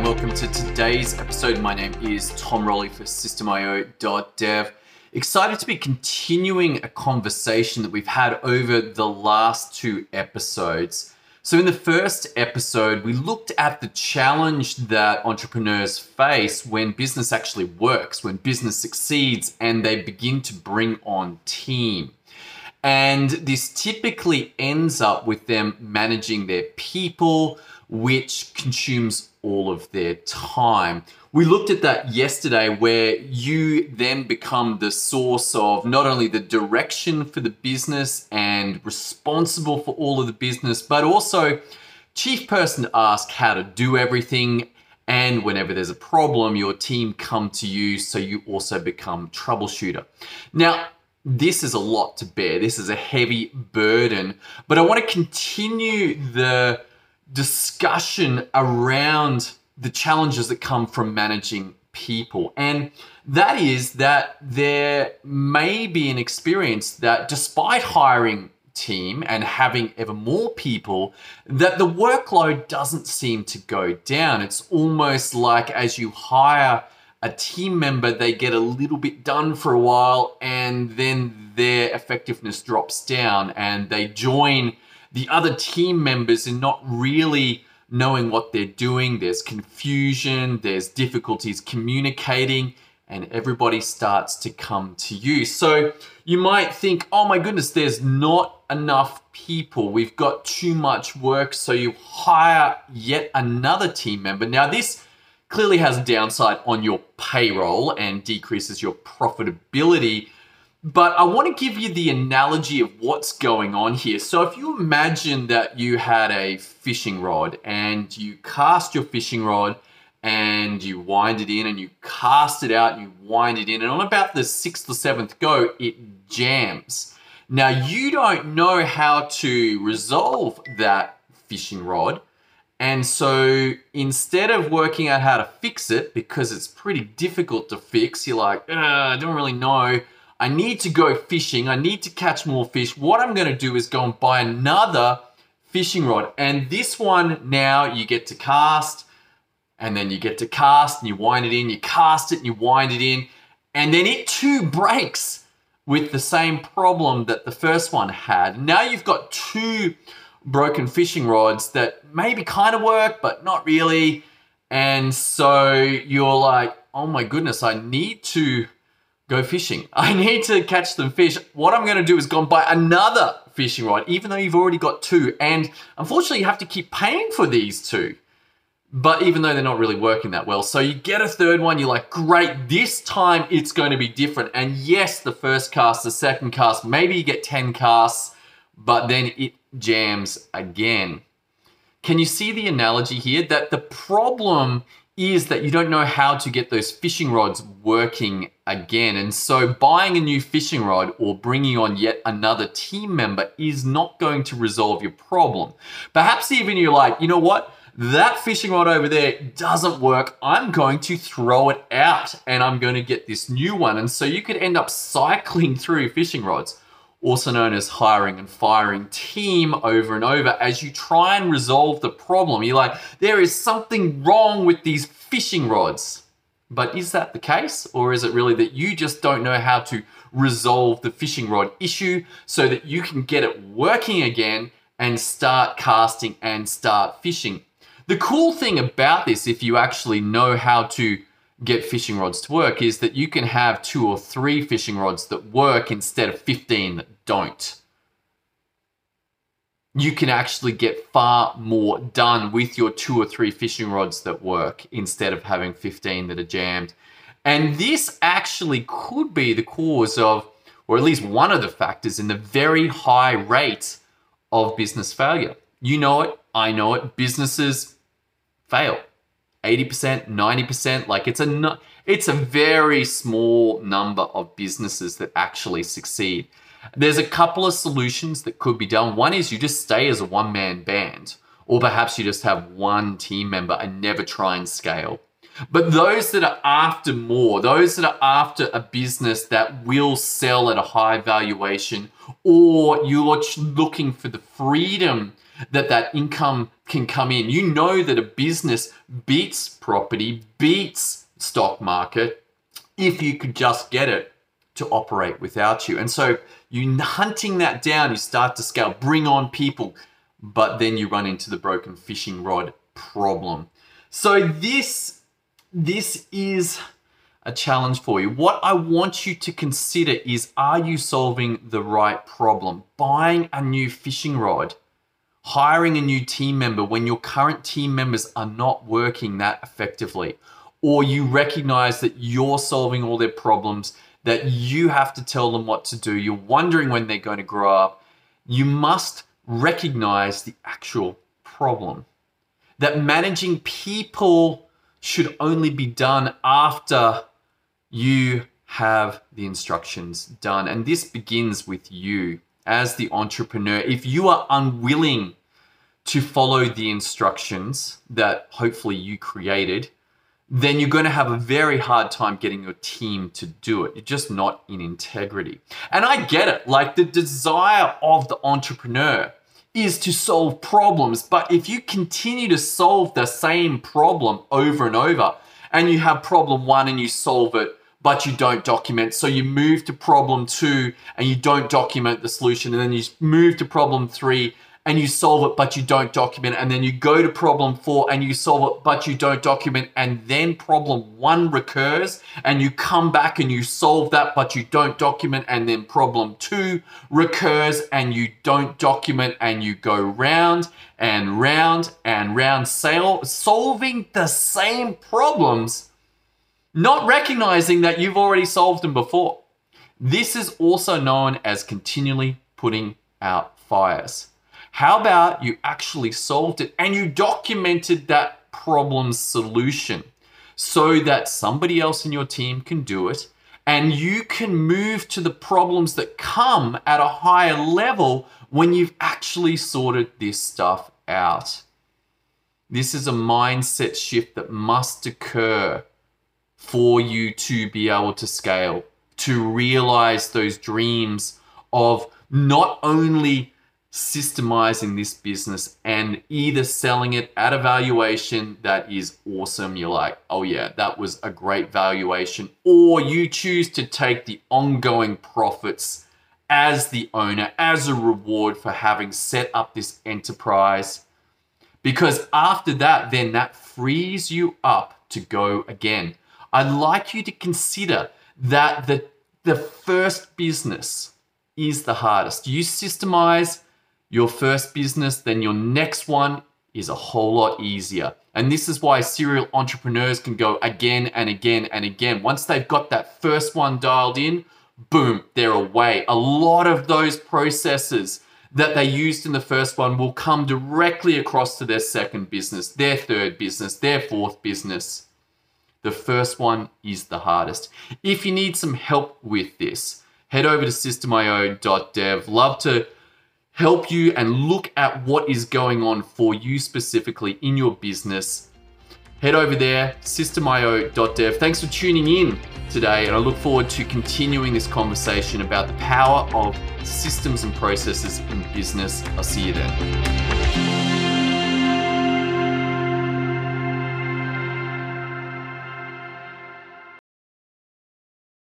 and welcome to today's episode. My name is Tom Rowley for System.io.dev. Excited to be continuing a conversation that we've had over the last two episodes. So, in the first episode, we looked at the challenge that entrepreneurs face when business actually works, when business succeeds, and they begin to bring on team. And this typically ends up with them managing their people, which consumes all of their time. We looked at that yesterday, where you then become the source of not only the direction for the business and responsible for all of the business, but also chief person to ask how to do everything. And whenever there's a problem, your team come to you, so you also become troubleshooter. Now, this is a lot to bear. This is a heavy burden, but I want to continue the discussion around the challenges that come from managing people. And that is that there may be an experience that despite hiring team and having ever more people that the workload doesn't seem to go down. It's almost like as you hire a team member, they get a little bit done for a while and then their effectiveness drops down and they join the other team members in not really knowing what they're doing. There's confusion, there's difficulties communicating, and everybody starts to come to you. So you might think, oh my goodness, there's not enough people. We've got too much work. So you hire yet another team member. Now, this clearly has a downside on your payroll and decreases your profitability. But I want to give you the analogy of what's going on here. So if you imagine that you had a fishing rod and you cast your fishing rod and you wind it in and you cast it out and you wind it in and on about the sixth or seventh go, it jams. Now you don't know how to resolve that fishing rod. And so instead of working out how to fix it, because it's pretty difficult to fix, you're like, I don't really know I need to go fishing. I need to catch more fish. What I'm going to do is go and buy another fishing rod. And this one now you get to cast and then you get to cast and you wind it in, you cast it and you wind it in. And then it too breaks with the same problem that the first one had. Now you've got two broken fishing rods that maybe kind of work, but not really. And so you're like, oh my goodness, I need to go fishing. I need to catch some fish. What I'm going to do is go and buy another fishing rod, even though you've already got two. And unfortunately, you have to keep paying for these two. But even though they're not really working that well. So you get a third one, you're like, great, this time it's going to be different. And yes, the first cast, the second cast, maybe you get 10 casts, but then it jams again. Can you see the analogy here? That the problem is that you don't know how to get those fishing rods working again. And so buying a new fishing rod or bringing on yet another team member is not going to resolve your problem. Perhaps even you're like, you know what? That fishing rod over there doesn't work. I'm going to throw it out and I'm going to get this new one. And so you could end up cycling through fishing rods also known as hiring and firing team over and over as you try and resolve the problem. You're like, there is something wrong with these fishing rods. But is that the case? Or is it really that you just don't know how to resolve the fishing rod issue so that you can get it working again and start casting and start fishing? The cool thing about this, if you actually know how to get fishing rods to work is that you can have two or three fishing rods that work instead of 15 that don't. You can actually get far more done with your two or three fishing rods that work instead of having 15 that are jammed. And this actually could be the cause of, or at least one of the factors in the very high rate of business failure. You know it, I know it, businesses fail 80%, 90%. Like it's a it's a very small number of businesses that actually succeed. There's a couple of solutions that could be done. One is you just stay as a one-man band, or perhaps you just have one team member and never try and scale. But those that are after more, those that are after a business that will sell at a high valuation, or you're looking for the freedom that that income can come in. You know that a business beats property, beats stock market if you could just get it to operate without you. And so you hunting that down, you start to scale, bring on people, but then you run into the broken fishing rod problem. So this this is a challenge for you. What I want you to consider is are you solving the right problem? Buying a new fishing rod, hiring a new team member when your current team members are not working that effectively, or you recognize that you're solving all their problems, that you have to tell them what to do, you're wondering when they're going to grow up. You must recognize the actual problem. That managing people should only be done after you have the instructions done. And this begins with you as the entrepreneur. If you are unwilling to follow the instructions that hopefully you created, then you're going to have a very hard time getting your team to do it. You're just not in integrity. And I get it. Like the desire of the entrepreneur is to solve problems. But if you continue to solve the same problem over and over, and you have problem one and you solve it, but you don't document. So you move to problem two and you don't document the solution. And then you move to problem three and you solve it, but you don't document. And then you go to problem four and you solve it, but you don't document. And then problem one recurs and you come back and you solve that, but you don't document. And then problem two recurs and you don't document and you go round and round and round, solving the same problems, not recognizing that you've already solved them before. This is also known as continually putting out fires. How about you actually solved it and you documented that problem solution so that somebody else in your team can do it and you can move to the problems that come at a higher level when you've actually sorted this stuff out. This is a mindset shift that must occur for you to be able to scale, to realize those dreams of not only systemizing this business and either selling it at a valuation that is awesome. You're like, oh yeah, that was a great valuation. Or you choose to take the ongoing profits as the owner, as a reward for having set up this enterprise. Because after that, then that frees you up to go again. I'd like you to consider that the, the first business is the hardest. You systemize your first business, then your next one is a whole lot easier. And this is why serial entrepreneurs can go again and again and again. Once they've got that first one dialed in, boom, they're away. A lot of those processes that they used in the first one will come directly across to their second business, their third business, their fourth business. The first one is the hardest. If you need some help with this, head over to systemio.dev. Love to help you and look at what is going on for you specifically in your business, head over there, systemio.dev. Thanks for tuning in today, and I look forward to continuing this conversation about the power of systems and processes in business. I'll see you then.